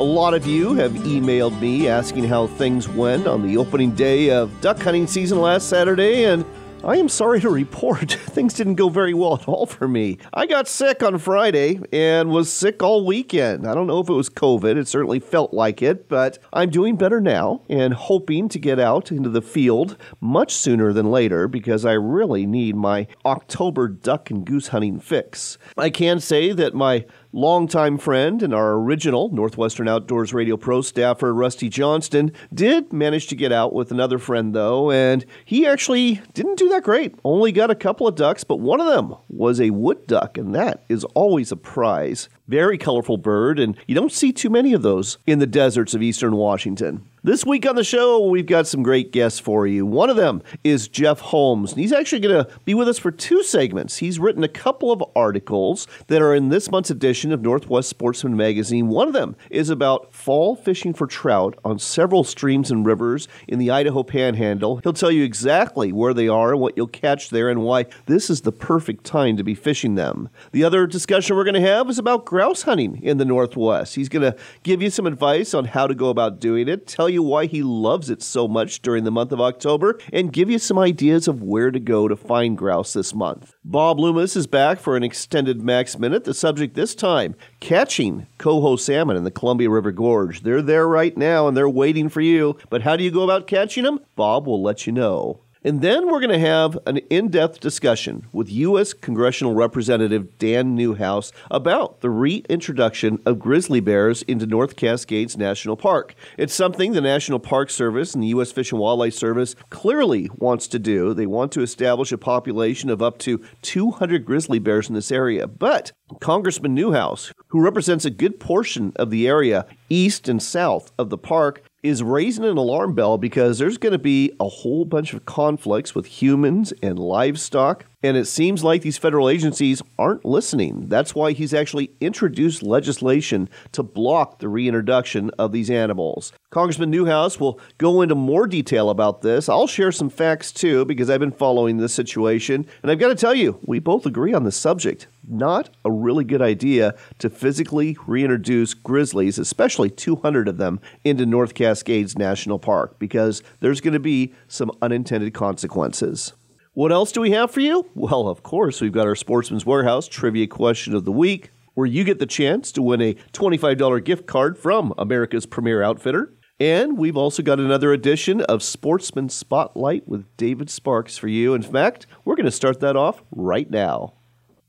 A lot of you have emailed me asking how things went on the opening day of duck hunting season last Saturday, and I am sorry to report things didn't go very well at all for me. I got sick on Friday and was sick all weekend. I don't know if it was COVID, it certainly felt like it, but I'm doing better now and hoping to get out into the field much sooner than later because I really need my October duck and goose hunting fix. I can say that my longtime friend and our original Northwestern Outdoors Radio Pro staffer, Rusty Johnston, did manage to get out with another friend, though, and he actually didn't do that great. Only got a couple of ducks, but one of them was a wood duck, and that is always a prize. Very colorful bird, and you don't see too many of those in the deserts of eastern Washington. This week on the show, we've got some great guests for you. One of them is Jeff Holmes, and he's actually going to be with us for two segments. He's written a couple of articles that are in this month's edition of Northwest Sportsman magazine. One of them is about fall fishing for trout on several streams and rivers in the Idaho Panhandle. He'll tell you exactly where they are what you'll catch there and why this is the perfect time to be fishing them. The other discussion we're going to have is about grouse hunting in the Northwest. He's going to give you some advice on how to go about doing it, tell you why he loves it so much during the month of October, and give you some ideas of where to go to find grouse this month. Bob Loomis is back for an extended Mack's Minute. The subject this time catching coho salmon in the Columbia River Gorge. They're there right now and they're waiting for you. But how do you go about catching them? Bob will let you know. And then we're going to have an in depth discussion with U.S. Congressional Representative Dan Newhouse about the reintroduction of grizzly bears into North Cascades National Park. It's something the National Park Service and the U.S. Fish and Wildlife Service clearly wants to do. They want to establish a population of up to 200 grizzly bears in this area. But Congressman Newhouse, who represents a good portion of the area east and south of the park, is raising an alarm bell because there's going to be a whole bunch of conflicts with humans and livestock. And it seems like these federal agencies aren't listening. That's why he's actually introduced legislation to block the reintroduction of these animals. Congressman Newhouse will go into more detail about this. I'll share some facts too because I've been following this situation. And I've got to tell you, we both agree on the subject. Not a really good idea to physically reintroduce grizzlies, especially 200 of them, into North Cascades National Park because there's going to be some unintended consequences. What else do we have for you? Well, of course, we've got our Sportsman's Warehouse trivia question of the week, where you get the chance to win a $25 gift card from America's premier outfitter. And we've also got another edition of Sportsman Spotlight with David Sparks for you. In fact, we're going to start that off right now.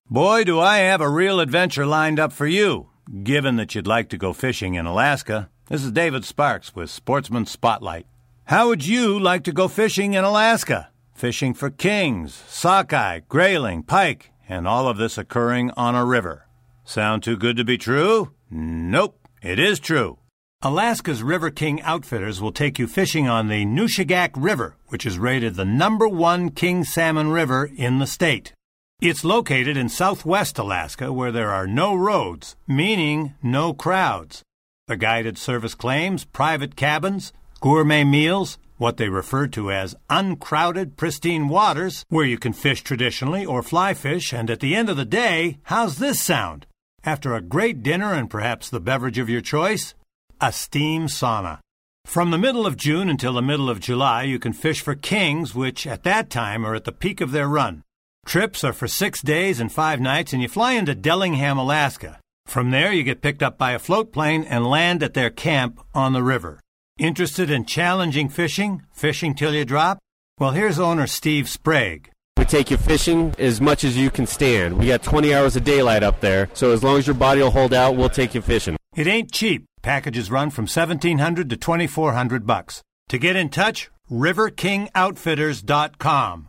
Boy, do I have a real adventure lined up for you, given that you'd like to go fishing in Alaska. This is David Sparks with Sportsman Spotlight. How would you like to go fishing in Alaska? Fishing for kings, sockeye, grayling, pike, and all of this occurring on a river. Sound too good to be true? Nope, it is true. Alaska's River King Outfitters will take you fishing on the Nushagak River, which is rated the number one king salmon river in the state. It's located in southwest Alaska where there are no roads, meaning no crowds. The guided service claims private cabins, gourmet meals, what they refer to as uncrowded, pristine waters, where you can fish traditionally or fly fish, and at the end of the day, how's this sound? After a great dinner and perhaps the beverage of your choice, a steam sauna. From the middle of June until the middle of July, you can fish for kings, which at that time are at the peak of their run. Trips are for six days and five nights, and you fly into Dillingham, Alaska. From there, you get picked up by a float plane and land at their camp on the river. Interested in challenging fishing? Fishing till you drop? Well, here's owner Steve Sprague. We take you fishing as much as you can stand. We got 20 hours of daylight up there, so as long as your body will hold out, we'll take you fishing. It ain't cheap. Packages run from 1700 to 2400 bucks. To get in touch, riverkingoutfitters.com.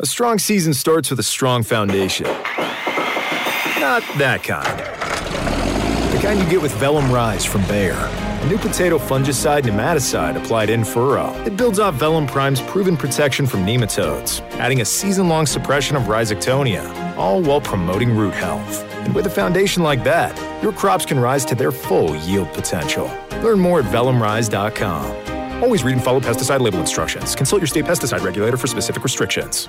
A strong season starts with a strong foundation. Not that kind. The kind you get with Velum Rise from Bayer. A new potato fungicide nematicide applied in furrow. It builds off Velum Prime's proven protection from nematodes, adding a season-long suppression of rhizoctonia, all while promoting root health. And with a foundation like that, your crops can rise to their full yield potential. Learn more at velumrise.com. Always read and follow pesticide label instructions. Consult your state pesticide regulator for specific restrictions.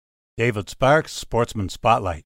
David Sparks, Sportsman Spotlight.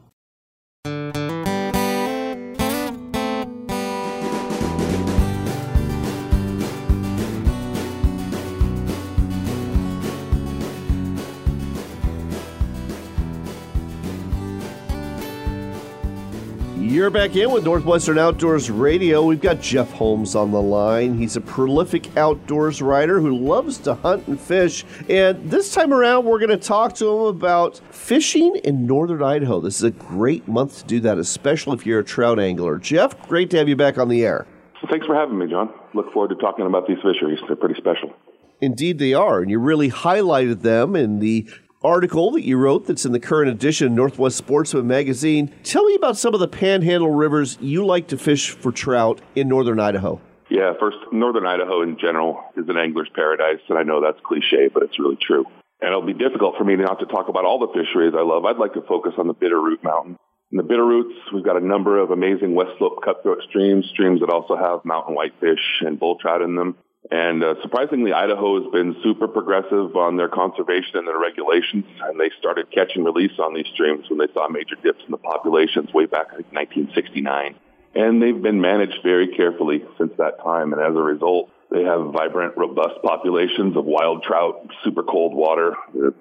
You're back in with Northwestern Outdoors Radio. We've got Jeff Holmes on the line. He's a prolific outdoors writer who loves to hunt and fish. And this time around, we're going to talk to him about fishing in northern Idaho. This is a great month to do that, especially if you're a trout angler. Jeff, great to have you back on the air. Thanks for having me, John. Look forward to talking about these fisheries. They're pretty special. Indeed, they are. And you really highlighted them in the article that you wrote that's in the current edition of Northwest Sportsman magazine. Tell me about some of the panhandle rivers you like to fish for trout in northern Idaho. Yeah, first, northern Idaho in general is an angler's paradise, and I know that's cliche, but it's really true. And it'll be difficult for me not to talk about all the fisheries I love. I'd like to focus on the Bitterroot Mountain. In the Bitterroots, we've got a number of amazing West Slope cutthroat streams, streams that also have mountain whitefish and bull trout in them. And uh, surprisingly, Idaho has been super progressive on their conservation and their regulations, and they started catch and release on these streams when they saw major dips in the populations way back in 1969. And they've been managed very carefully since that time, and as a result, they have vibrant, robust populations of wild trout, super cold water.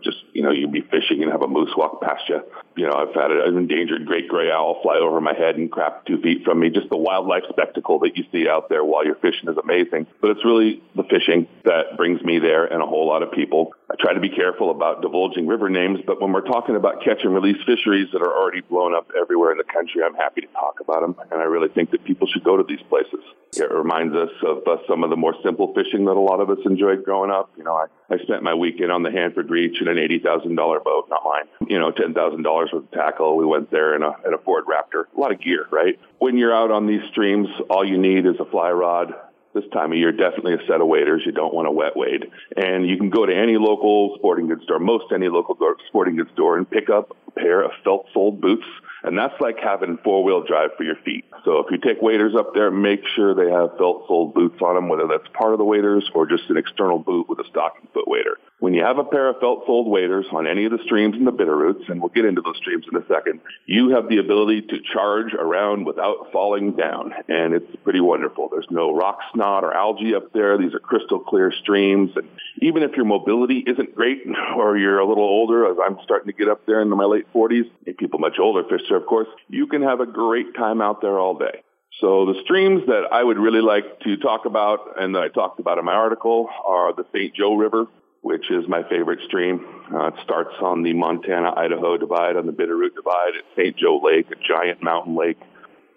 Just, you know, you'd be fishing and have a moose walk past you. You know, I've had an endangered great gray owl fly over my head and crap two feet from me. Just the wildlife spectacle that you see out there while you're fishing is amazing. But it's really the fishing that brings me there and a whole lot of people. I try to be careful about divulging river names, but when we're talking about catch and release fisheries that are already blown up everywhere in the country, I'm happy to talk about them. And I really think that people should go to these places. It reminds us of uh, some of the more simple fishing that a lot of us enjoyed growing up. You know, I, I spent my weekend on the Hanford Reach in an $80,000 boat, not mine. You know, $10,000 worth of tackle. We went there in a, in a Ford Raptor. A lot of gear, right? When you're out on these streams, all you need is a fly rod, this time of year, definitely a set of waders. You don't want to wet wade. And you can go to any local sporting goods store, most any local sporting goods store, and pick up a pair of felt soled boots. And that's like having four wheel drive for your feet. So if you take waders up there, make sure they have felt soled boots on them, whether that's part of the waders or just an external boot with a stocking foot wader. When you have a pair of felt soled waders on any of the streams in the Bitterroots, and we'll get into those streams in a second, you have the ability to charge around without falling down. And it's pretty wonderful. There's no rock snot or algae up there. These are crystal clear streams. And even if your mobility isn't great or you're a little older, as I'm starting to get up there into my late 40s, and people much older fish there, of course, you can have a great time out there all day. So the streams that I would really like to talk about and that I talked about in my article are the St. Joe River, which is my favorite stream. Uh, it starts on the Montana-Idaho divide, on the Bitterroot divide at St. Joe Lake, a giant mountain lake,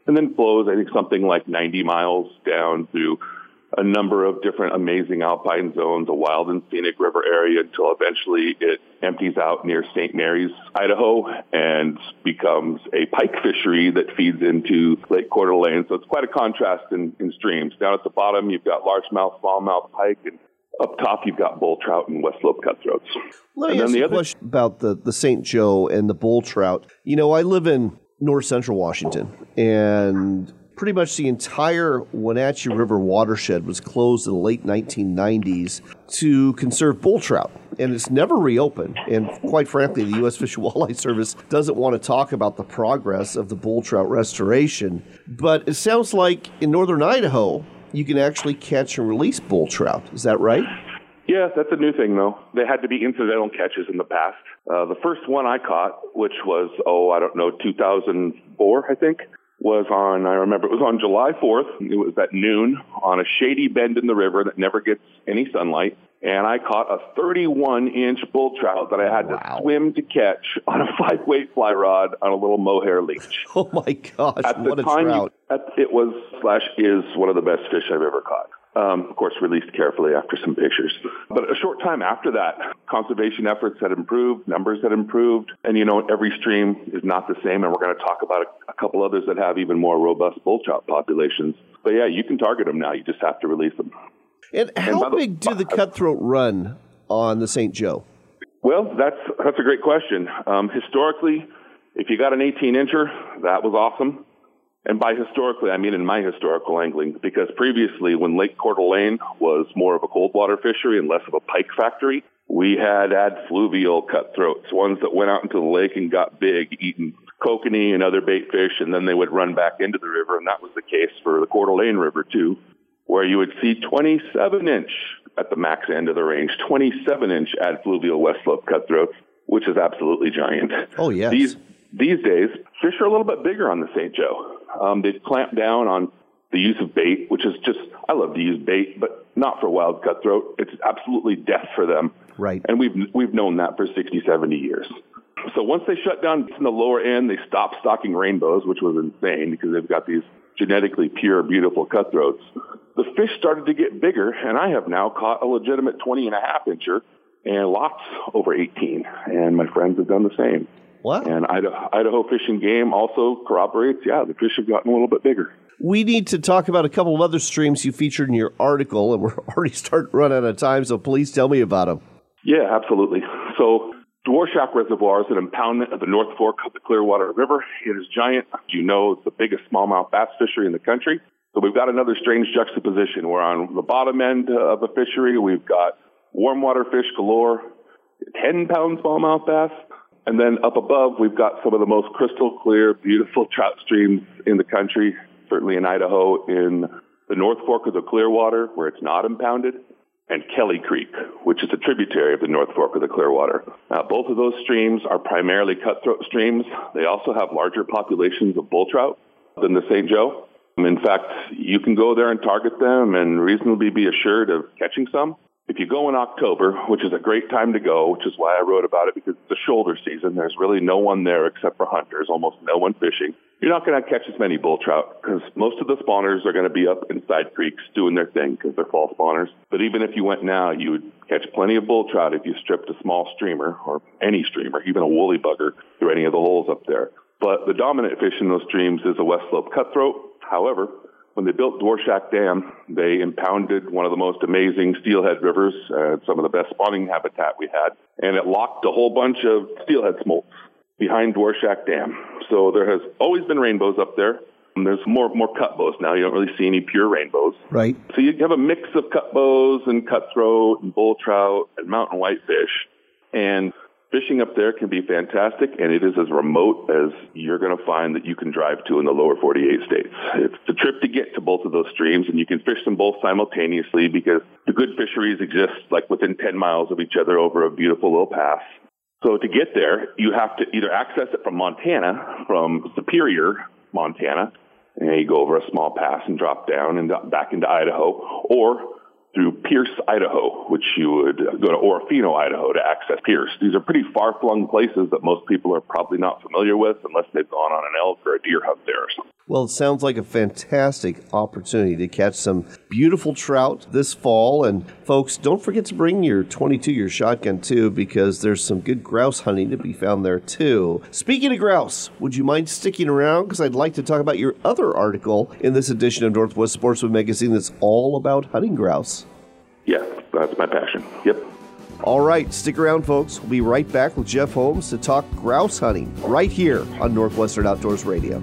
and then flows, I think, something like 90 miles down through a number of different amazing alpine zones, a wild and scenic river area until eventually it empties out near St. Mary's, Idaho, and becomes a pike fishery that feeds into Lake Coeur d'Alene. So it's quite a contrast in, in streams. Down at the bottom, you've got largemouth, smallmouth pike, and up top, you've got bull trout and West Slope cutthroats. Let and me ask the you a other- question about the, the St. Joe and the bull trout. You know, I live in north central Washington, and pretty much the entire Wenatchee River watershed was closed in the late 1990s to conserve bull trout. And it's never reopened. And quite frankly, the U.S. Fish and Wildlife Service doesn't want to talk about the progress of the bull trout restoration. But it sounds like in northern Idaho, you can actually catch and release bull trout. Is that right? Yeah, that's a new thing, though. They had to be incidental catches in the past. Uh, the first one I caught, which was, oh, I don't know, 2004, I think, was on, I remember it was on July 4th. It was at noon on a shady bend in the river that never gets any sunlight. And I caught a 31 inch bull trout that I had wow. to swim to catch on a five weight fly rod on a little mohair leech. Oh my gosh, at what the time, trout. At, it was slash is one of the best fish I've ever caught. Um, of course, released carefully after some pictures. But a short time after that, conservation efforts had improved, numbers had improved, and you know, every stream is not the same, and we're going to talk about a, a couple others that have even more robust bull trout populations. But yeah, you can target them now, you just have to release them. And how and big the, do the cutthroat run on the St. Joe? Well, that's, that's a great question. Um, historically, if you got an 18 incher, that was awesome. And by historically, I mean in my historical angling, because previously when Lake Coeur d'Alene was more of a cold water fishery and less of a pike factory, we had adfluvial cutthroats, ones that went out into the lake and got big, eating kokanee and other bait fish, and then they would run back into the river. And that was the case for the Coeur d'Alene River too, where you would see 27 inch at the max end of the range, 27 inch adfluvial west slope cutthroats, which is absolutely giant. Oh, yes. These, these days, fish are a little bit bigger on the St. Joe. Um, they've clamped down on the use of bait, which is just, I love to use bait, but not for wild cutthroat. It's absolutely death for them. Right. And we've, we've known that for 60, 70 years. So once they shut down in the lower end, they stopped stocking rainbows, which was insane because they've got these genetically pure, beautiful cutthroats. The fish started to get bigger, and I have now caught a legitimate 20 and a half incher and lots over 18. And my friends have done the same. What? And Idaho, Idaho Fish and Game also corroborates, yeah, the fish have gotten a little bit bigger. We need to talk about a couple of other streams you featured in your article, and we're already starting to run out of time, so please tell me about them. Yeah, absolutely. So, Dworshak Reservoir is an impoundment of the North Fork of the Clearwater River. It is giant. You know, it's the biggest smallmouth bass fishery in the country. So we've got another strange juxtaposition. We're on the bottom end of the fishery. We've got warm water fish galore, 10 pound smallmouth bass, and then up above, we've got some of the most crystal clear, beautiful trout streams in the country, certainly in Idaho, in the North Fork of the Clearwater, where it's not impounded, and Kelly Creek, which is a tributary of the North Fork of the Clearwater. Now, both of those streams are primarily cutthroat streams. They also have larger populations of bull trout than the St. Joe. In fact, you can go there and target them and reasonably be assured of catching some. If you go in October, which is a great time to go, which is why I wrote about it because it's the shoulder season, there's really no one there except for hunters, almost no one fishing. You're not going to catch as many bull trout because most of the spawners are going to be up inside creeks doing their thing because they're fall spawners. But even if you went now, you would catch plenty of bull trout if you stripped a small streamer or any streamer, even a woolly bugger through any of the holes up there. But the dominant fish in those streams is a west slope cutthroat. However, when they built Dworshak Dam, they impounded one of the most amazing steelhead rivers, uh, some of the best spawning habitat we had, and it locked a whole bunch of steelhead smolts behind Dworshak Dam. So there has always been rainbows up there. And there's more more cutbows now. You don't really see any pure rainbows. Right. So you have a mix of cutbows and cutthroat and bull trout and mountain whitefish. And Fishing up there can be fantastic, and it is as remote as you're going to find that you can drive to in the lower 48 states. It's a trip to get to both of those streams, and you can fish them both simultaneously because the good fisheries exist like within 10 miles of each other over a beautiful little pass. So to get there, you have to either access it from Montana, from Superior, Montana, and you go over a small pass and drop down and back into Idaho, or through Pierce, Idaho, which you would go to Orofino, Idaho to access Pierce. These are pretty far flung places that most people are probably not familiar with unless they've gone on an elk or a deer hunt there or something. Well, it sounds like a fantastic opportunity to catch some beautiful trout this fall. And folks, don't forget to bring your 22 year shotgun too, because there's some good grouse hunting to be found there too. Speaking of grouse, would you mind sticking around? Because I'd like to talk about your other article in this edition of Northwest Sportsman Magazine that's all about hunting grouse. Yeah, that's my passion. Yep. All right, stick around, folks. We'll be right back with Jeff Holmes to talk grouse hunting right here on Northwestern Outdoors Radio.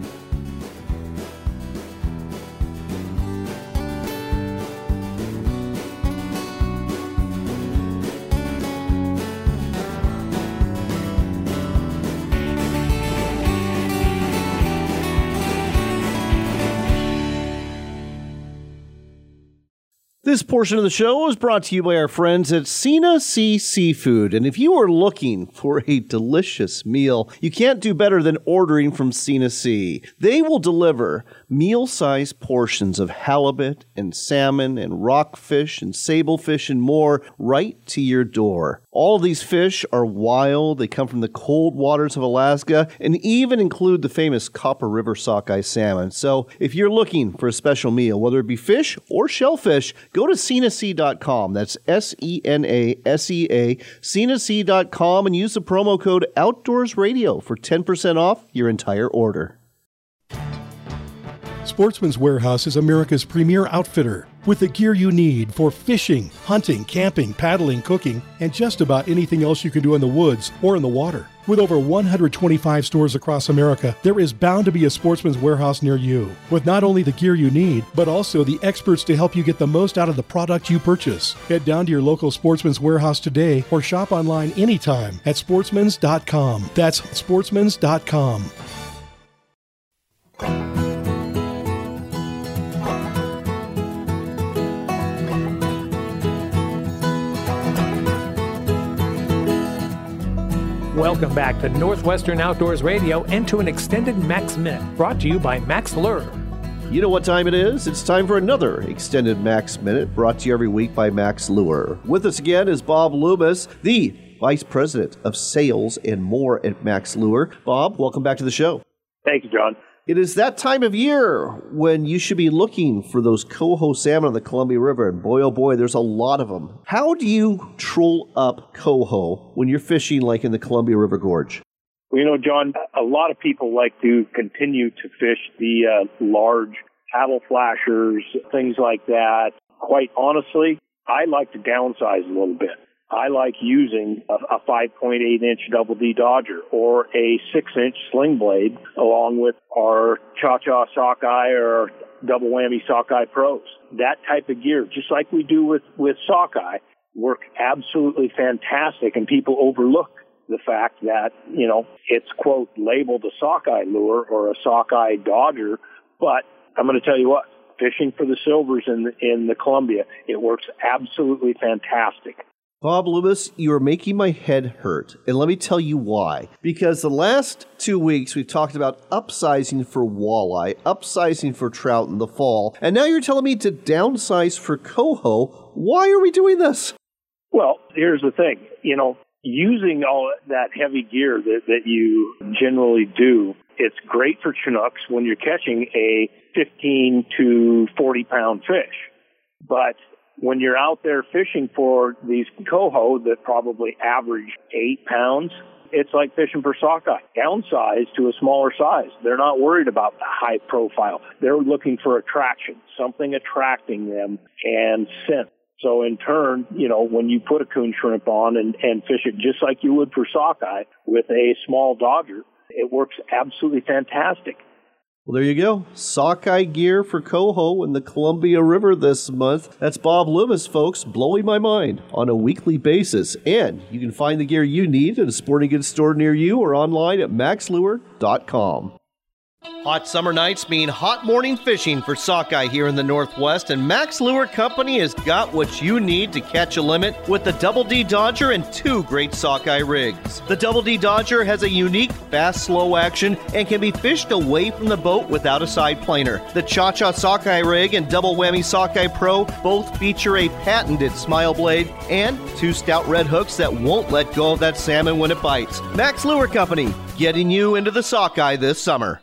This portion of the show is brought to you by our friends at Sena Sea Seafood. And if you are looking for a delicious meal, you can't do better than ordering from Sena Sea. They will deliver meal sized portions of halibut and salmon and rockfish and sablefish and more right to your door. All these fish are wild, they come from the cold waters of Alaska, and even include the famous Copper River sockeye salmon. So if you're looking for a special meal, whether it be fish or shellfish, go to senasea.com. That's S E N A S E A, senasea.com, and use the promo code Outdoors Radio for 10% off your entire order. Sportsman's Warehouse is America's premier outfitter with the gear you need for fishing, hunting, camping, paddling, cooking, and just about anything else you can do in the woods or in the water. With over 125 stores across America, there is bound to be a Sportsman's Warehouse near you, with not only the gear you need, but also the experts to help you get the most out of the product you purchase. Head down to your local Sportsman's Warehouse today or shop online anytime at sportsmans.com. That's sportsmans.com. Welcome back to Northwestern Outdoors Radio and to an extended Mack's Minute brought to you by Mack's Lure. You know what time it is? It's time for another extended Mack's Minute brought to you every week by Mack's Lure. With us again is Bob Loomis, the Vice President of Sales and More at Mack's Lure. Bob, welcome back to the show. Thank you, John. It is that time of year when you should be looking for those coho salmon on the Columbia River, and boy, oh boy, there's a lot of them. How do you troll up coho when you're fishing like in the Columbia River Gorge? You know, John, a lot of people like to continue to fish the uh, large paddle flashers, things like that. Quite honestly, I like to downsize a little bit. I like using a, a 5.8 inch double D Dodger or a 6 inch sling blade along with our Cha Cha sockeye or double whammy sockeye pros. That type of gear, just like we do with, with sockeye, work absolutely fantastic and people overlook the fact that, you know, it's quote labeled a sockeye lure or a sockeye Dodger, but I'm going to tell you what, fishing for the silvers in the, in the Columbia, it works absolutely fantastic. Bob Loomis, you are making my head hurt. And let me tell you why. Because the last two weeks we've talked about upsizing for walleye, upsizing for trout in the fall, and now you're telling me to downsize for coho. Why are we doing this? Well, here's the thing. You know, using all that heavy gear that, that you generally do, it's great for Chinooks when you're catching a 15 to 40 pound fish. But when you're out there fishing for these coho that probably average eight pounds, it's like fishing for sockeye, downsized to a smaller size. They're not worried about the high profile. They're looking for attraction, something attracting them and scent. So in turn, you know, when you put a coon shrimp on and, and fish it just like you would for sockeye with a small dodger, it works absolutely fantastic. Well, there you go. Sockeye gear for coho in the Columbia River this month. That's Bob Loomis, folks, blowing my mind on a weekly basis. And you can find the gear you need at a sporting goods store near you or online at mackslure.com. Hot summer nights mean hot morning fishing for sockeye here in the Northwest, and Mack's Lure Company has got what you need to catch a limit with the Double D Dodger and two great sockeye rigs. The Double D Dodger has a unique fast, slow action and can be fished away from the boat without a side planer. The Cha Cha Sockeye rig and Double Whammy Sockeye Pro both feature a patented smile blade and two stout red hooks that won't let go of that salmon when it bites. Mack's Lure Company, getting you into the sockeye this summer.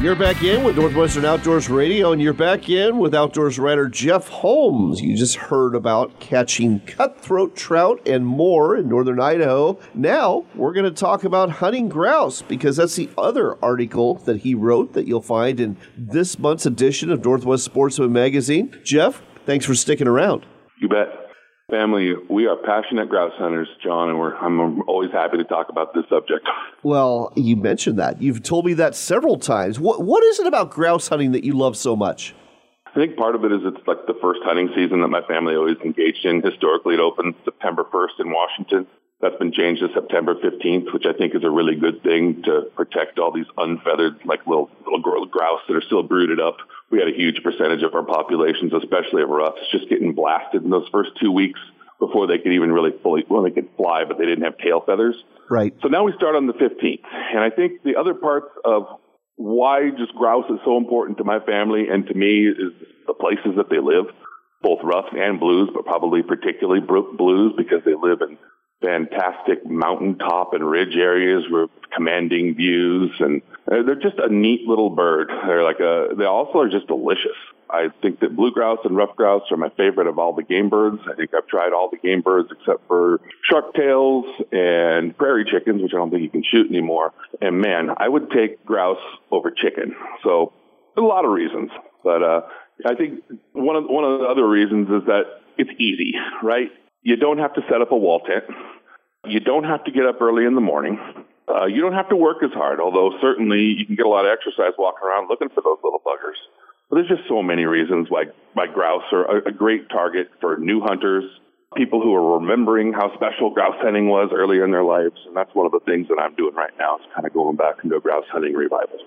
You're back in with Northwestern Outdoors Radio, and you're back in with outdoors writer Jeff Holmes. You just heard about catching cutthroat trout and more in northern Idaho. Now we're going to talk about hunting grouse because that's the other article that he wrote that you'll find in this month's edition of Northwest Sportsman Magazine. Jeff, thanks for sticking around. You bet. Family, we are passionate grouse hunters, John, and we're, I'm always happy to talk about this subject. Well, you mentioned that. You've told me that several times. What, what is it about grouse hunting that you love so much? I think part of it is it's like the first hunting season that my family always engaged in. Historically, it opens September 1st in Washington. That's been changed to September 15th, which I think is a really good thing to protect all these unfeathered, like little, little grouse that are still brooded up. We had a huge percentage of our populations, especially of ruffs, just getting blasted in those first two weeks before they could even really fully, well, they could fly, but they didn't have tail feathers. Right. So now we start on the 15th. And I think the other parts of why just grouse is so important to my family and to me is the places that they live, both ruffs and blues, but probably particularly blues because they live in fantastic mountaintop and ridge areas with commanding views and they're just a neat little bird. They're like a, they also are just delicious. I think that blue grouse and ruffed grouse are my favorite of all the game birds. I think I've tried all the game birds except for sharp tails and prairie chickens, which I don't think you can shoot anymore. And man, I would take grouse over chicken. So a lot of reasons, but, uh, I think one of, one of the other reasons is that it's easy, right? You don't have to set up a wall tent. You don't have to get up early in the morning. Uh, you don't have to work as hard, although certainly you can get a lot of exercise walking around looking for those little buggers. But there's just so many reasons why, why grouse are a, a great target for new hunters, people who are remembering how special grouse hunting was earlier in their lives. And that's one of the things that I'm doing right now is kind of going back into a grouse hunting revival.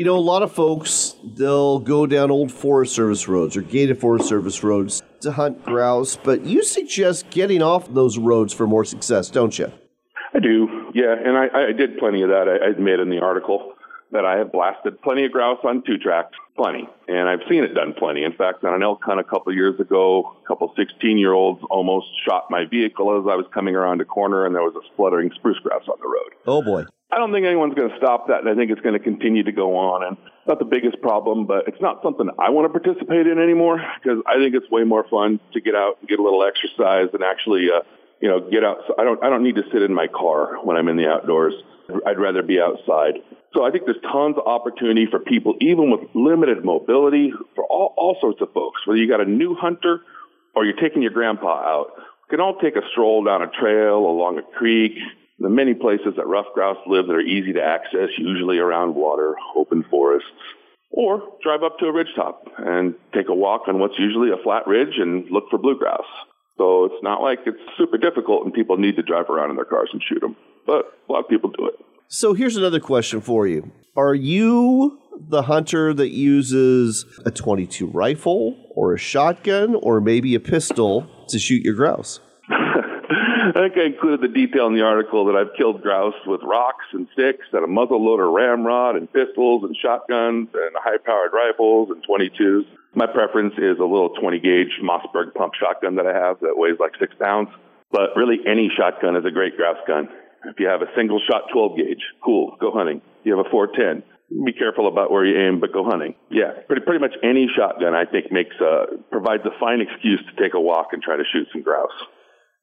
You know, a lot of folks, they'll go down old Forest Service roads or gated Forest Service roads to hunt grouse, but you suggest getting off those roads for more success, don't you? I do, yeah, and I, I did plenty of that. I, I admit in the article that I have blasted plenty of grouse on two tracks, plenty, and I've seen it done plenty. In fact, on an elk hunt a couple of years ago, a couple 16 year olds almost shot my vehicle as I was coming around a corner, and there was a spluttering spruce grouse on the road. Oh boy! I don't think anyone's going to stop that, and I think it's going to continue to go on. And not the biggest problem, but it's not something I want to participate in anymore because I think it's way more fun to get out and get a little exercise and actually, uh, you know, get out. I don't, I don't need to sit in my car when I'm in the outdoors. I'd rather be outside. So I think there's tons of opportunity for people, even with limited mobility, for all, all sorts of folks. Whether you got a new hunter or you're taking your grandpa out, we can all take a stroll down a trail along a creek the many places that ruffed grouse live that are easy to access, usually around water, open forests, or drive up to a ridgetop and take a walk on what's usually a flat ridge and look for blue grouse. So it's not like it's super difficult and people need to drive around in their cars and shoot them, but a lot of people do it. So here's another question for you. Are you the hunter that uses a 22 rifle or a shotgun or maybe a pistol to shoot your grouse? I think I included the detail in the article that I've killed grouse with rocks and sticks and a muzzleloader ramrod and pistols and shotguns and high-powered rifles and 22s. My preference is a little 20 gauge Mossberg pump shotgun that I have that weighs like six pounds. But really, any shotgun is a great grouse gun. If you have a single shot 12 gauge, cool, go hunting. You have a 410, be careful about where you aim, but go hunting. Yeah, pretty pretty much any shotgun I think makes uh, provides a fine excuse to take a walk and try to shoot some grouse.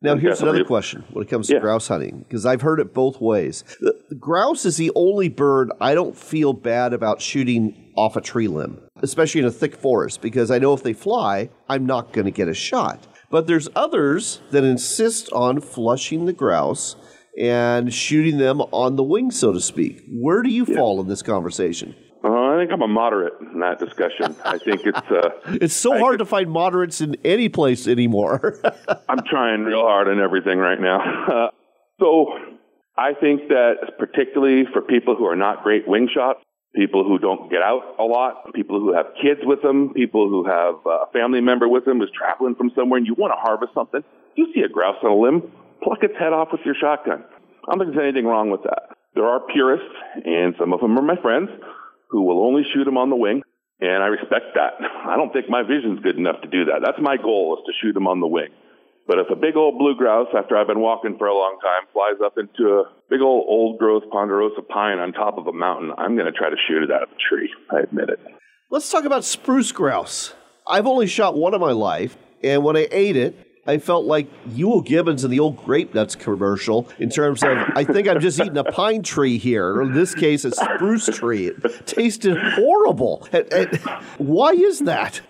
Now, here's another question when it comes to yeah. grouse hunting, because I've heard it both ways. The, the grouse is the only bird I don't feel bad about shooting off a tree limb, especially in a thick forest, because I know if they fly, I'm not going to get a shot. But there's others that insist on flushing the grouse and shooting them on the wing, so to speak. Where do you yeah. fall in this conversation? I think I'm a moderate in that discussion. I think it's uh, it's so I hard to find moderates in any place anymore. I'm trying real hard on everything right now. Uh, so I think that particularly for people who are not great wing shots, people who don't get out a lot, people who have kids with them, people who have a family member with them who's traveling from somewhere, and you want to harvest something, you see a grouse on a limb, pluck its head off with your shotgun. I don't think there's anything wrong with that. There are purists, and some of them are my friends, who will only shoot him on the wing. And I respect that. I don't think my vision's good enough to do that. That's my goal is to shoot him on the wing. But if a big old blue grouse, after I've been walking for a long time, flies up into a big old old growth ponderosa pine on top of a mountain, I'm going to try to shoot it out of a tree. I admit it. Let's talk about spruce grouse. I've only shot one in my life, and when I ate it, I felt like Euell Gibbons in the old grape nuts commercial in terms of I think I'm just eating a pine tree here, or in this case, a spruce tree. It tasted horrible. And, and why is that?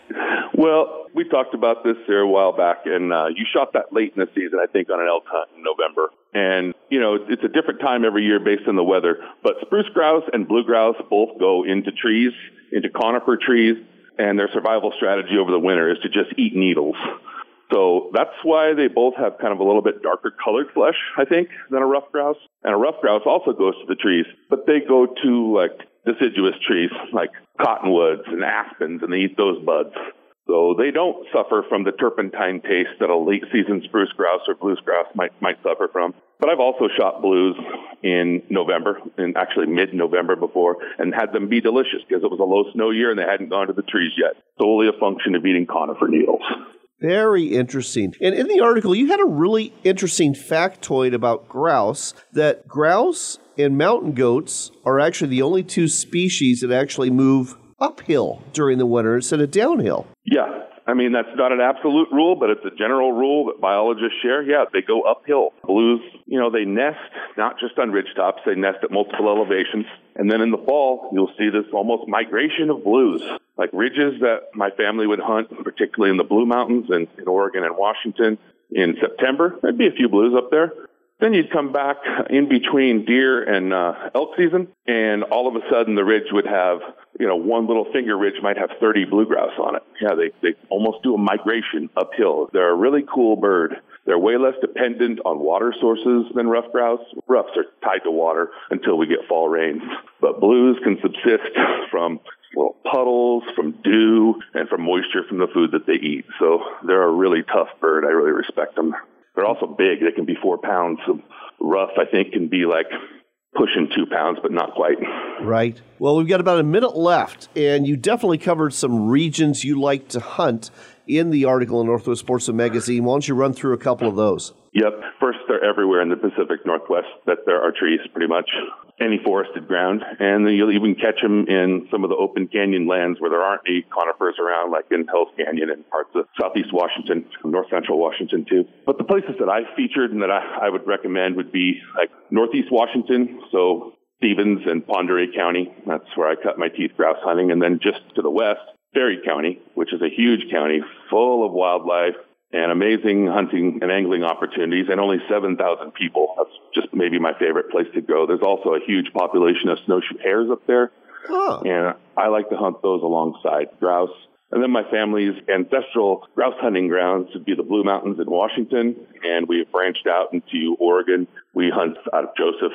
Well, we talked about this there a while back, and uh, you shot that late in the season, I think, on an elk hunt in November. And, you know, it's a different time every year based on the weather. But spruce grouse and blue grouse both go into trees, into conifer trees, and their survival strategy over the winter is to just eat needles. So that's why they both have kind of a little bit darker colored flesh, I think, than a ruffed grouse. And a ruffed grouse also goes to the trees, but they go to like deciduous trees like cottonwoods and aspens and they eat those buds. So they don't suffer from the turpentine taste that a late season spruce grouse or blues grouse might, might suffer from. But I've also shot blues in November, and actually mid-November before, and had them be delicious because it was a low snow year and they hadn't gone to the trees yet. Solely a function of eating conifer needles. Very interesting. And in the article, you had a really interesting factoid about grouse that grouse and mountain goats are actually the only two species that actually move uphill during the winter instead of downhill. Yeah. I mean, that's not an absolute rule, but it's a general rule that biologists share. Yeah, they go uphill. Blues, you know, they nest not just on ridge tops, they nest at multiple elevations. And then in the fall, you'll see this almost migration of blues, like ridges that my family would hunt, particularly in the Blue Mountains and in Oregon and Washington in September. There'd be a few blues up there. Then you'd come back in between deer and uh, elk season, and all of a sudden the ridge would have, you know, one little finger ridge might have 30 blue grouse on it. Yeah, they, they almost do a migration uphill. They're a really cool bird. They're way less dependent on water sources than ruffed grouse. Ruffs are tied to water until we get fall rains. But blues can subsist from little puddles, from dew, and from moisture from the food that they eat. So they're a really tough bird. I really respect them. They're also big. They can be four pounds. So rough, I think, can be like pushing two pounds, but not quite. Right. Well, we've got about a minute left, and you definitely covered some regions you like to hunt in the article in Northwest Sportsman Magazine. Why don't you run through a couple of those? Yep. First, they're everywhere in the Pacific Northwest that there are trees, pretty much any forested ground. And you'll even catch them in some of the open canyon lands where there aren't any conifers around, like in Hell's Canyon and parts of southeast Washington, north central Washington too. But the places that I've featured and that I, I would recommend would be like northeast Washington. So Stevens and Oreille County. That's where I cut my teeth grouse hunting. And then just to the west, Ferry County, which is a huge county full of wildlife, and amazing hunting and angling opportunities and only 7,000 people. That's just maybe my favorite place to go. There's also a huge population of snowshoe hares up there. Huh. And I like to hunt those alongside grouse. And then my family's ancestral grouse hunting grounds would be the Blue Mountains in Washington. And we've branched out into Oregon. We hunt out of Joseph,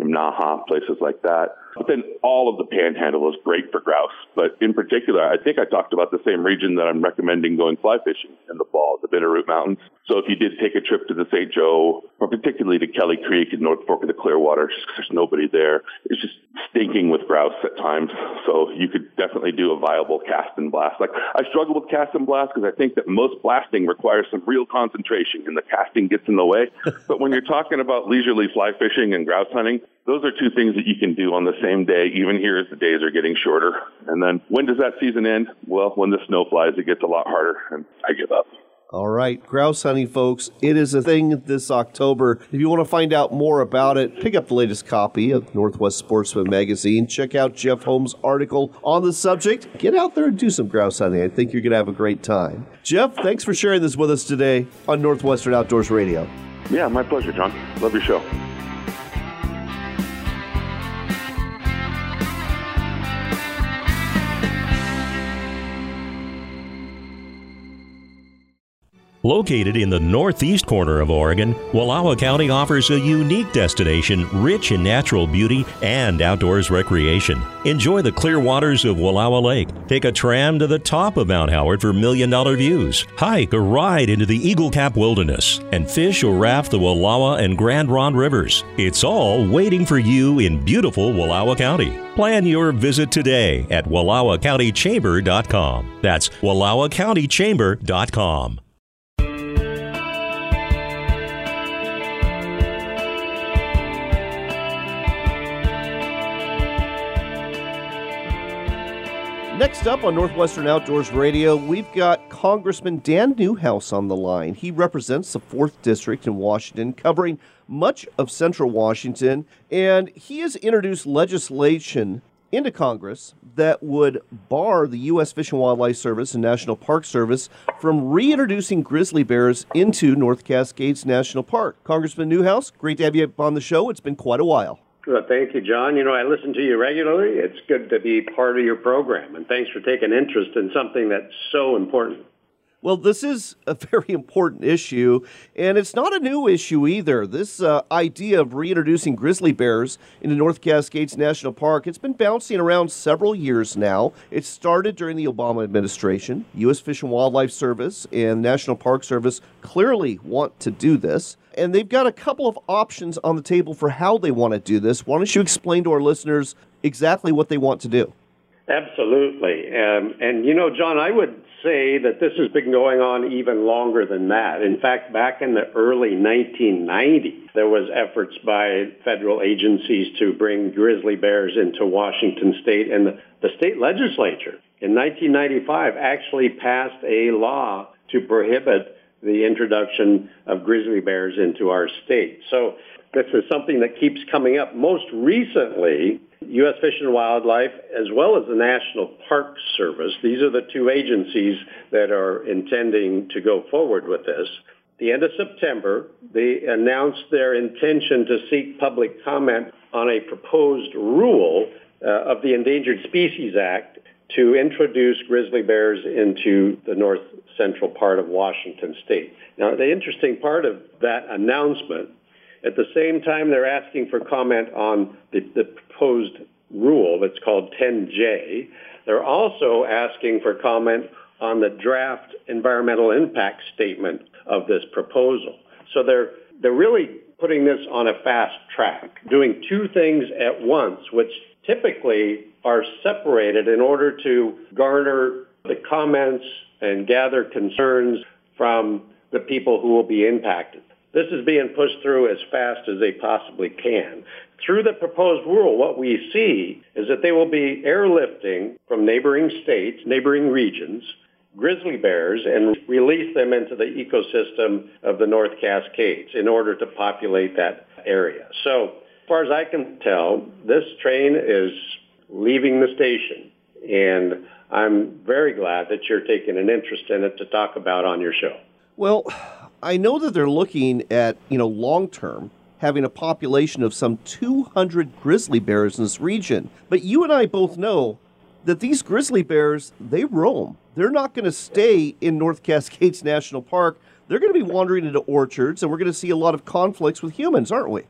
Naha, places like that. But then all of the panhandle is great for grouse. But in particular, I think I talked about the same region that I'm recommending going fly fishing in the fall, the Bitterroot Mountains. So if you did take a trip to the St. Joe, or particularly to Kelly Creek in North Fork of the Clearwater, just 'cause there's nobody there, it's just stinking with grouse at times. So you could definitely do a viable cast and blast. Like I struggle with cast and blast because I think that most blasting requires some real concentration and the casting gets in the way. but when you're talking about leisurely fly fishing and grouse hunting, those are two things that you can do on the same day, even here as the days are getting shorter. And then when does that season end? Well, when the snow flies, it gets a lot harder, and I give up. All right, grouse hunting, folks. It is a thing this October. If you want to find out more about it, pick up the latest copy of Northwest Sportsman magazine. Check out Jeff Holmes' article on the subject. Get out there and do some grouse hunting. I think you're going to have a great time. Jeff, thanks for sharing this with us today on Northwestern Outdoors Radio. Yeah, my pleasure, John. Love your show. Located in the northeast corner of Oregon, Wallowa County offers a unique destination rich in natural beauty and outdoors recreation. Enjoy the clear waters of Wallowa Lake. Take a tram to the top of Mount Howard for million dollar views. Hike or ride into the Eagle Cap Wilderness and fish or raft the Wallowa and Grand Ronde rivers. It's all waiting for you in beautiful Wallowa County. Plan your visit today at WallowaCountyChamber.com. That's WallowaCountyChamber.com. Next up on Northwestern Outdoors Radio, we've got Congressman Dan Newhouse on the line. He represents the 4th District in Washington, covering much of central Washington, and he has introduced legislation into Congress that would bar the U.S. Fish and Wildlife Service and National Park Service from reintroducing grizzly bears into North Cascades National Park. Congressman Newhouse, great to have you on the show. It's been quite a while. Well, thank you, John. You know, I listen to you regularly. It's good to be part of your program, and thanks for taking interest in something that's so important. Well, this is a very important issue, and it's not a new issue either. This uh, idea of reintroducing grizzly bears into North Cascades National Park, it's been bouncing around several years now. It started during the Obama administration. U.S. Fish and Wildlife Service and National Park Service clearly want to do this, and they've got a couple of options on the table for how they want to do this. Why don't you explain to our listeners exactly what they want to do? Absolutely. Um, and, you know, John, I would say that this has been going on even longer than that. In fact, back in the early 1990s, there was efforts by federal agencies to bring grizzly bears into Washington state. And the, the state legislature in 1995 actually passed a law to prohibit the introduction of grizzly bears into our state. So this is something that keeps coming up. Most recently, U.S. Fish and Wildlife, as well as the National Park Service, these are the two agencies that are intending to go forward with this. The end of September, they announced their intention to seek public comment on a proposed rule uh, of the Endangered Species Act to introduce grizzly bears into the north central part of Washington state. Now, the interesting part of that announcement at the same time, they're asking for comment on the, the proposed rule that's called 10J. They're also asking for comment on the draft environmental impact statement of this proposal. So they're they're really putting this on a fast track, doing two things at once, which typically are separated in order to garner the comments and gather concerns from the people who will be impacted. This is being pushed through as fast as they possibly can. Through the proposed rule, what we see is that they will be airlifting from neighboring states, neighboring regions, grizzly bears and release them into the ecosystem of the North Cascades in order to populate that area. So, far as I can tell, this train is leaving the station, and I'm very glad that you're taking an interest in it to talk about on your show. Well, I know that they're looking at, you know, long term having a population of some 200 grizzly bears in this region. But you and I both know that these grizzly bears, they roam. They're not going to stay in North Cascades National Park. They're going to be wandering into orchards, and we're going to see a lot of conflicts with humans, aren't we?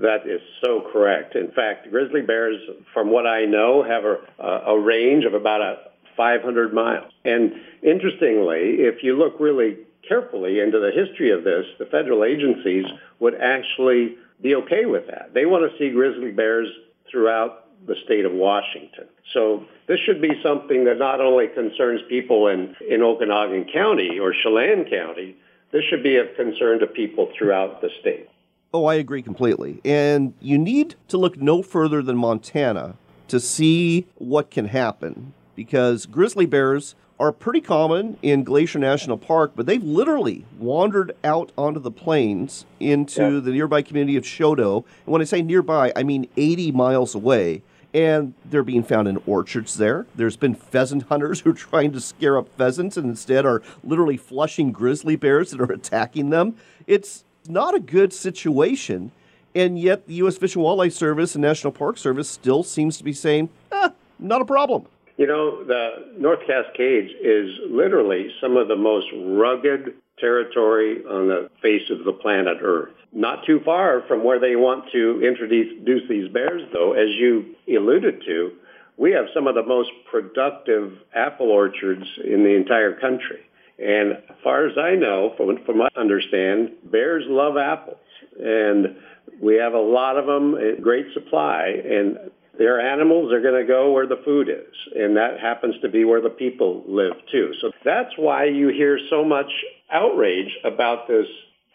That is so correct. In fact, grizzly bears, from what I know, have a, a range of about a 500 miles. And interestingly, if you look really carefully into the history of this, the federal agencies would actually be okay with that. They want to see grizzly bears throughout the state of Washington. So this should be something that not only concerns people in, in Okanogan County or Chelan County, this should be of concern to people throughout the state. Oh, I agree completely. And you need to look no further than Montana to see what can happen because grizzly bears are pretty common in Glacier National Park, but they've literally wandered out onto the plains into yeah. the nearby community of Choteau. And when I say nearby, I mean 80 miles away. And they're being found in orchards there. There's been pheasant hunters who are trying to scare up pheasants and instead are literally flushing grizzly bears that are attacking them. It's not a good situation. And yet, the U.S. Fish and Wildlife Service and National Park Service still seems to be saying, eh, not a problem. You know, the North Cascades is literally some of the most rugged territory on the face of the planet Earth. Not too far from where they want to introduce these bears, though, as you alluded to, we have some of the most productive apple orchards in the entire country. And as far as I know, from, from what I understand, bears love apples. And we have a lot of them in eh, great supply. And their animals are going to go where the food is, and that happens to be where the people live too. So that's why you hear so much outrage about this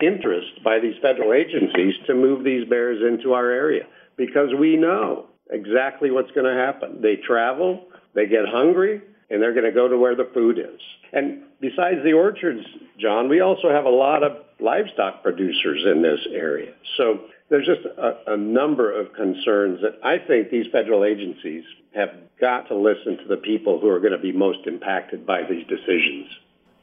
interest by these federal agencies to move these bears into our area because we know exactly what's going to happen. They travel, they get hungry, and they're going to go to where the food is. And besides the orchards, John, we also have a lot of livestock producers in this area. So there's just a, a number of concerns that I think these federal agencies have got to listen to the people who are going to be most impacted by these decisions.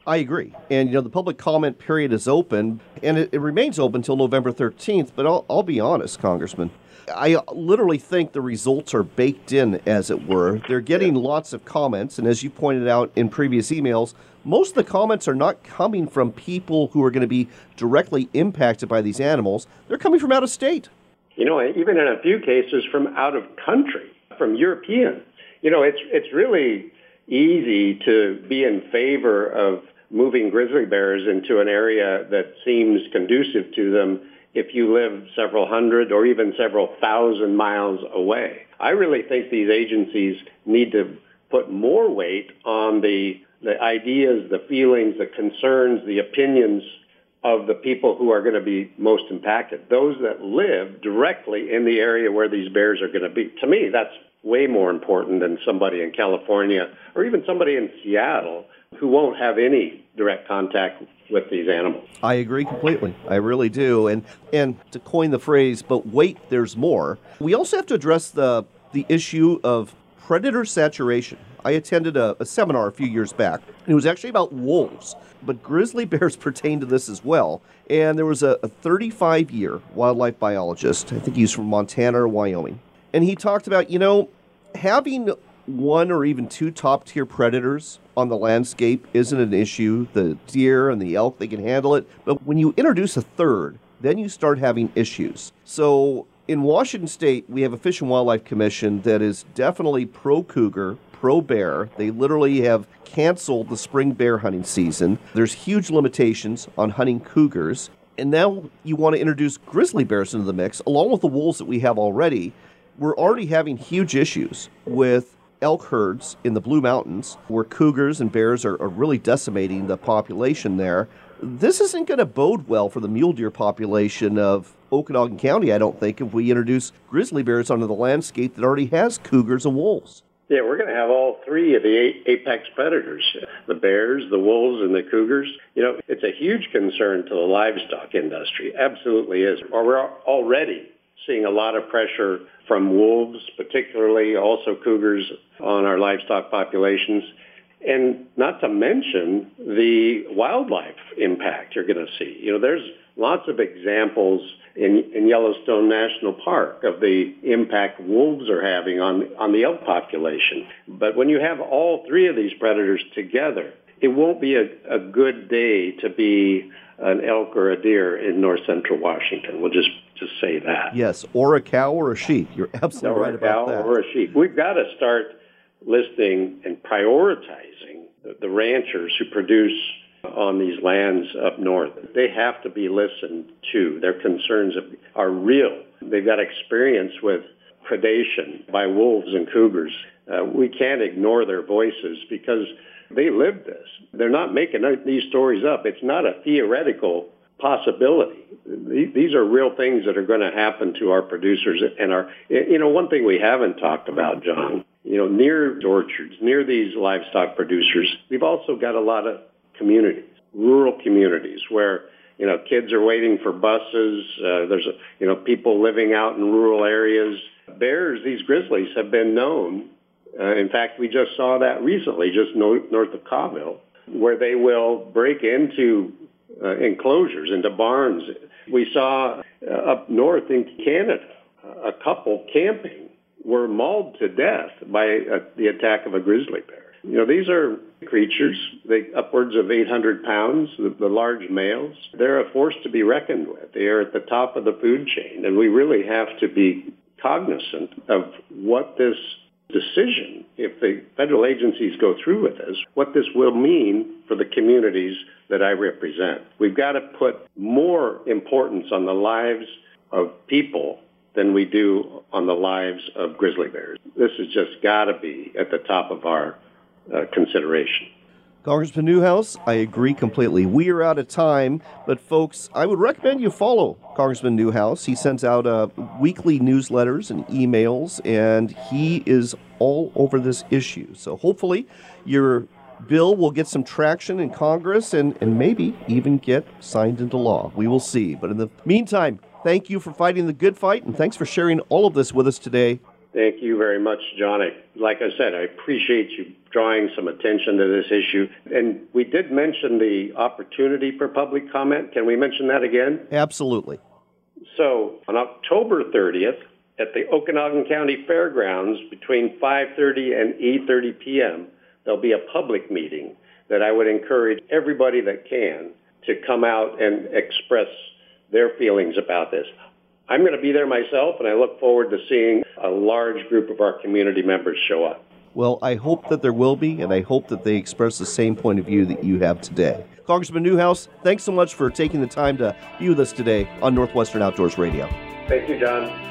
I agree. And, you know, the public comment period is open, and it, it remains open until November 13th. But I'll, I'll be honest, Congressman. I literally think the results are baked in, as it were. They're getting lots of comments, and as you pointed out in previous emails, most of the comments are not coming from people who are going to be directly impacted by these animals. They're coming from out of state. You know, even in a few cases from out of country, from Europeans. You know, it's it's really easy to be in favor of moving grizzly bears into an area that seems conducive to them if you live several hundred or even several thousand miles away. I really think these agencies need to put more weight on the, the ideas, the feelings, the concerns, the opinions of the people who are going to be most impacted, those that live directly in the area where these bears are going to be. To me, that's way more important than somebody in California or even somebody in Seattle who won't have any direct contact with these animals. I agree completely. I really do. And and to coin the phrase, but wait, there's more. We also have to address the the issue of predator saturation. I attended a, a seminar a few years back, and it was actually about wolves, but grizzly bears pertain to this as well. And there was a 35 year wildlife biologist, I think he's from Montana or Wyoming, and he talked about, you know, having one or even two top tier predators on the landscape isn't an issue. The deer and the elk, they can handle it. But when you introduce a third, then you start having issues. So in Washington State, we have a Fish and Wildlife Commission that is definitely pro cougar, pro bear. They literally have canceled the spring bear hunting season. There's huge limitations on hunting cougars. And now you want to introduce grizzly bears into the mix, along with the wolves that we have already. We're already having huge issues with elk herds in the Blue Mountains, where cougars and bears are, are really decimating the population there. This isn't going to bode well for the mule deer population of Okanogan County, I don't think, if we introduce grizzly bears onto the landscape that already has cougars and wolves. Yeah, we're going to have all three of the apex predators the bears, the wolves, and the cougars. You know, it's a huge concern to the livestock industry. Absolutely is. Or We're already seeing a lot of pressure from wolves, particularly also cougars on our livestock populations. And not to mention the wildlife impact you're going to see. You know, there's lots of examples in, in Yellowstone National Park of the impact wolves are having on, on the elk population. But when you have all three of these predators together, it won't be a, a good day to be an elk or a deer in north central Washington. We'll just just say that. Yes, or a cow or a sheep. You're absolutely or right about that. Or a sheep. We've got to start listing and prioritizing the, the ranchers who produce on these lands up north. They have to be listened to. Their concerns are real. They've got experience with predation by wolves and cougars. Uh, we can't ignore their voices because they live this. They're not making these stories up. It's not a theoretical possibility. These are real things that are going to happen to our producers and our, you know, one thing we haven't talked about, John, you know, near orchards, near these livestock producers, we've also got a lot of communities, rural communities where, you know, kids are waiting for buses. Uh, there's, you know, people living out in rural areas. Bears, these grizzlies have been known. Uh, in fact, we just saw that recently, just north, of Colville, where they will break into uh, enclosures, into barns. We saw uh, up north in Canada a couple camping were mauled to death by uh, the attack of a grizzly bear. You know, these are creatures, they upwards of 800 pounds, the, the large males. They're a force to be reckoned with. They are at the top of the food chain, and we really have to be cognizant of what this decision, if the federal agencies go through with this, what this will mean for the communities that I represent. We've got to put more importance on the lives of people than we do on the lives of grizzly bears. This has just got to be at the top of our uh, consideration. Congressman Newhouse, I agree completely. We are out of time, but folks, I would recommend you follow Congressman Newhouse. He sends out uh, weekly newsletters and emails, and he is all over this issue. So hopefully, your bill will get some traction in Congress and, and maybe even get signed into law. We will see. But in the meantime, thank you for fighting the good fight, and thanks for sharing all of this with us today. Thank you very much, John. I, like I said, I appreciate you drawing some attention to this issue. And we did mention the opportunity for public comment. Can we mention that again? Absolutely. So on October 30th at the Okanogan County Fairgrounds between 5:30 and 8:30 p.m., there'll be a public meeting that I would encourage everybody that can to come out and express their feelings about this. I'm going to be there myself, and I look forward to seeing a large group of our community members show up. Well, I hope that there will be, and I hope that they express the same point of view that you have today. Congressman Newhouse, thanks so much for taking the time to be with us today on Northwestern Outdoors Radio. Thank you, John.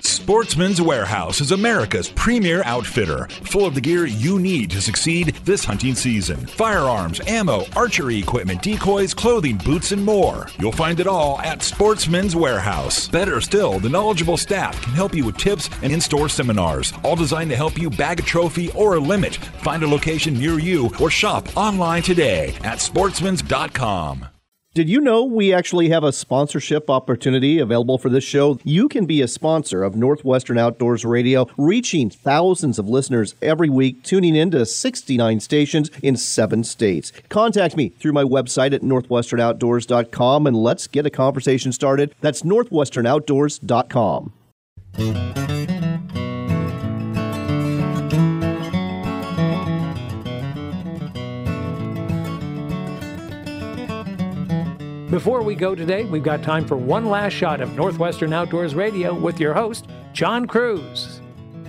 Sportsman's Warehouse is America's premier outfitter, full of the gear you need to succeed this hunting season. Firearms, ammo, archery equipment, decoys, clothing, boots, and more. You'll find it all at Sportsman's Warehouse. Better still, the knowledgeable staff can help you with tips and in-store seminars, all designed to help you bag a trophy or a limit. Find a location near you or shop online today at sportsmans.com. Did you know we actually have a sponsorship opportunity available for this show? You can be a sponsor of Northwestern Outdoors Radio, reaching thousands of listeners every week, tuning in to 69 stations in seven states. Contact me through my website at northwesternoutdoors.com and let's get a conversation started. That's northwesternoutdoors.com. Before we go today, we've got time for one last shot of Northwestern Outdoors Radio with your host, John Kruse.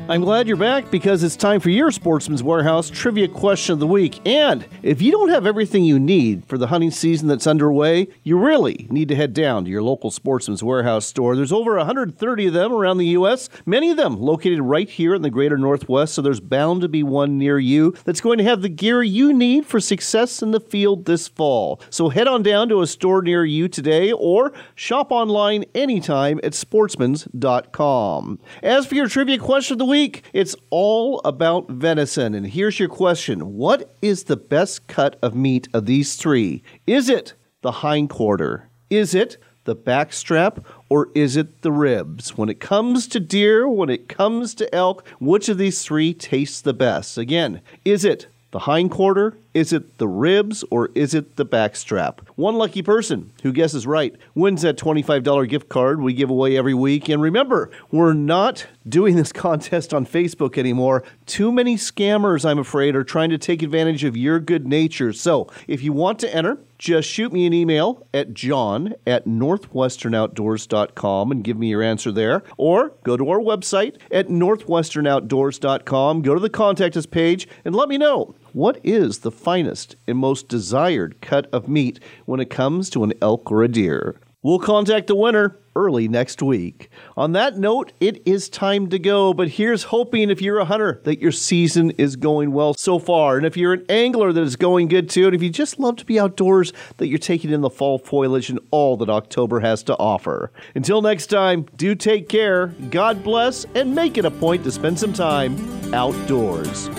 I'm glad you're back because it's time for your Sportsman's Warehouse trivia question of the week. And if you don't have everything you need for the hunting season that's underway, you really need to head down to your local Sportsman's Warehouse store. There's over 130 of them around the U.S., many of them located right here in the greater Northwest, so there's bound to be one near you that's going to have the gear you need for success in the field this fall. So head on down to a store near you today or shop online anytime at sportsmans.com. As for your trivia question of the week, week, it's all about venison. And here's your question What is the best cut of meat of these three? Is it the hindquarter? Is it the backstrap? Or is it the ribs? When it comes to deer, when it comes to elk, which of these three tastes the best? Again, is it the hindquarter? Is it the ribs or is it the backstrap? One lucky person who guesses right wins that $25 gift card we give away every week. And remember, we're not doing this contest on Facebook anymore. Too many scammers, I'm afraid, are trying to take advantage of your good nature. So if you want to enter, just shoot me an email at john at northwesternoutdoors.com and give me your answer there. Or go to our website at northwesternoutdoors.com, go to the contact us page, and let me know what is the finest and most desired cut of meat when it comes to an elk or a deer? We'll contact the winner early next week. On that note, it is time to go, but here's hoping if you're a hunter that your season is going well so far. And if you're an angler that is going good too, and if you just love to be outdoors, that you're taking in the fall foliage and all that October has to offer. Until next time, do take care, God bless, and make it a point to spend some time outdoors.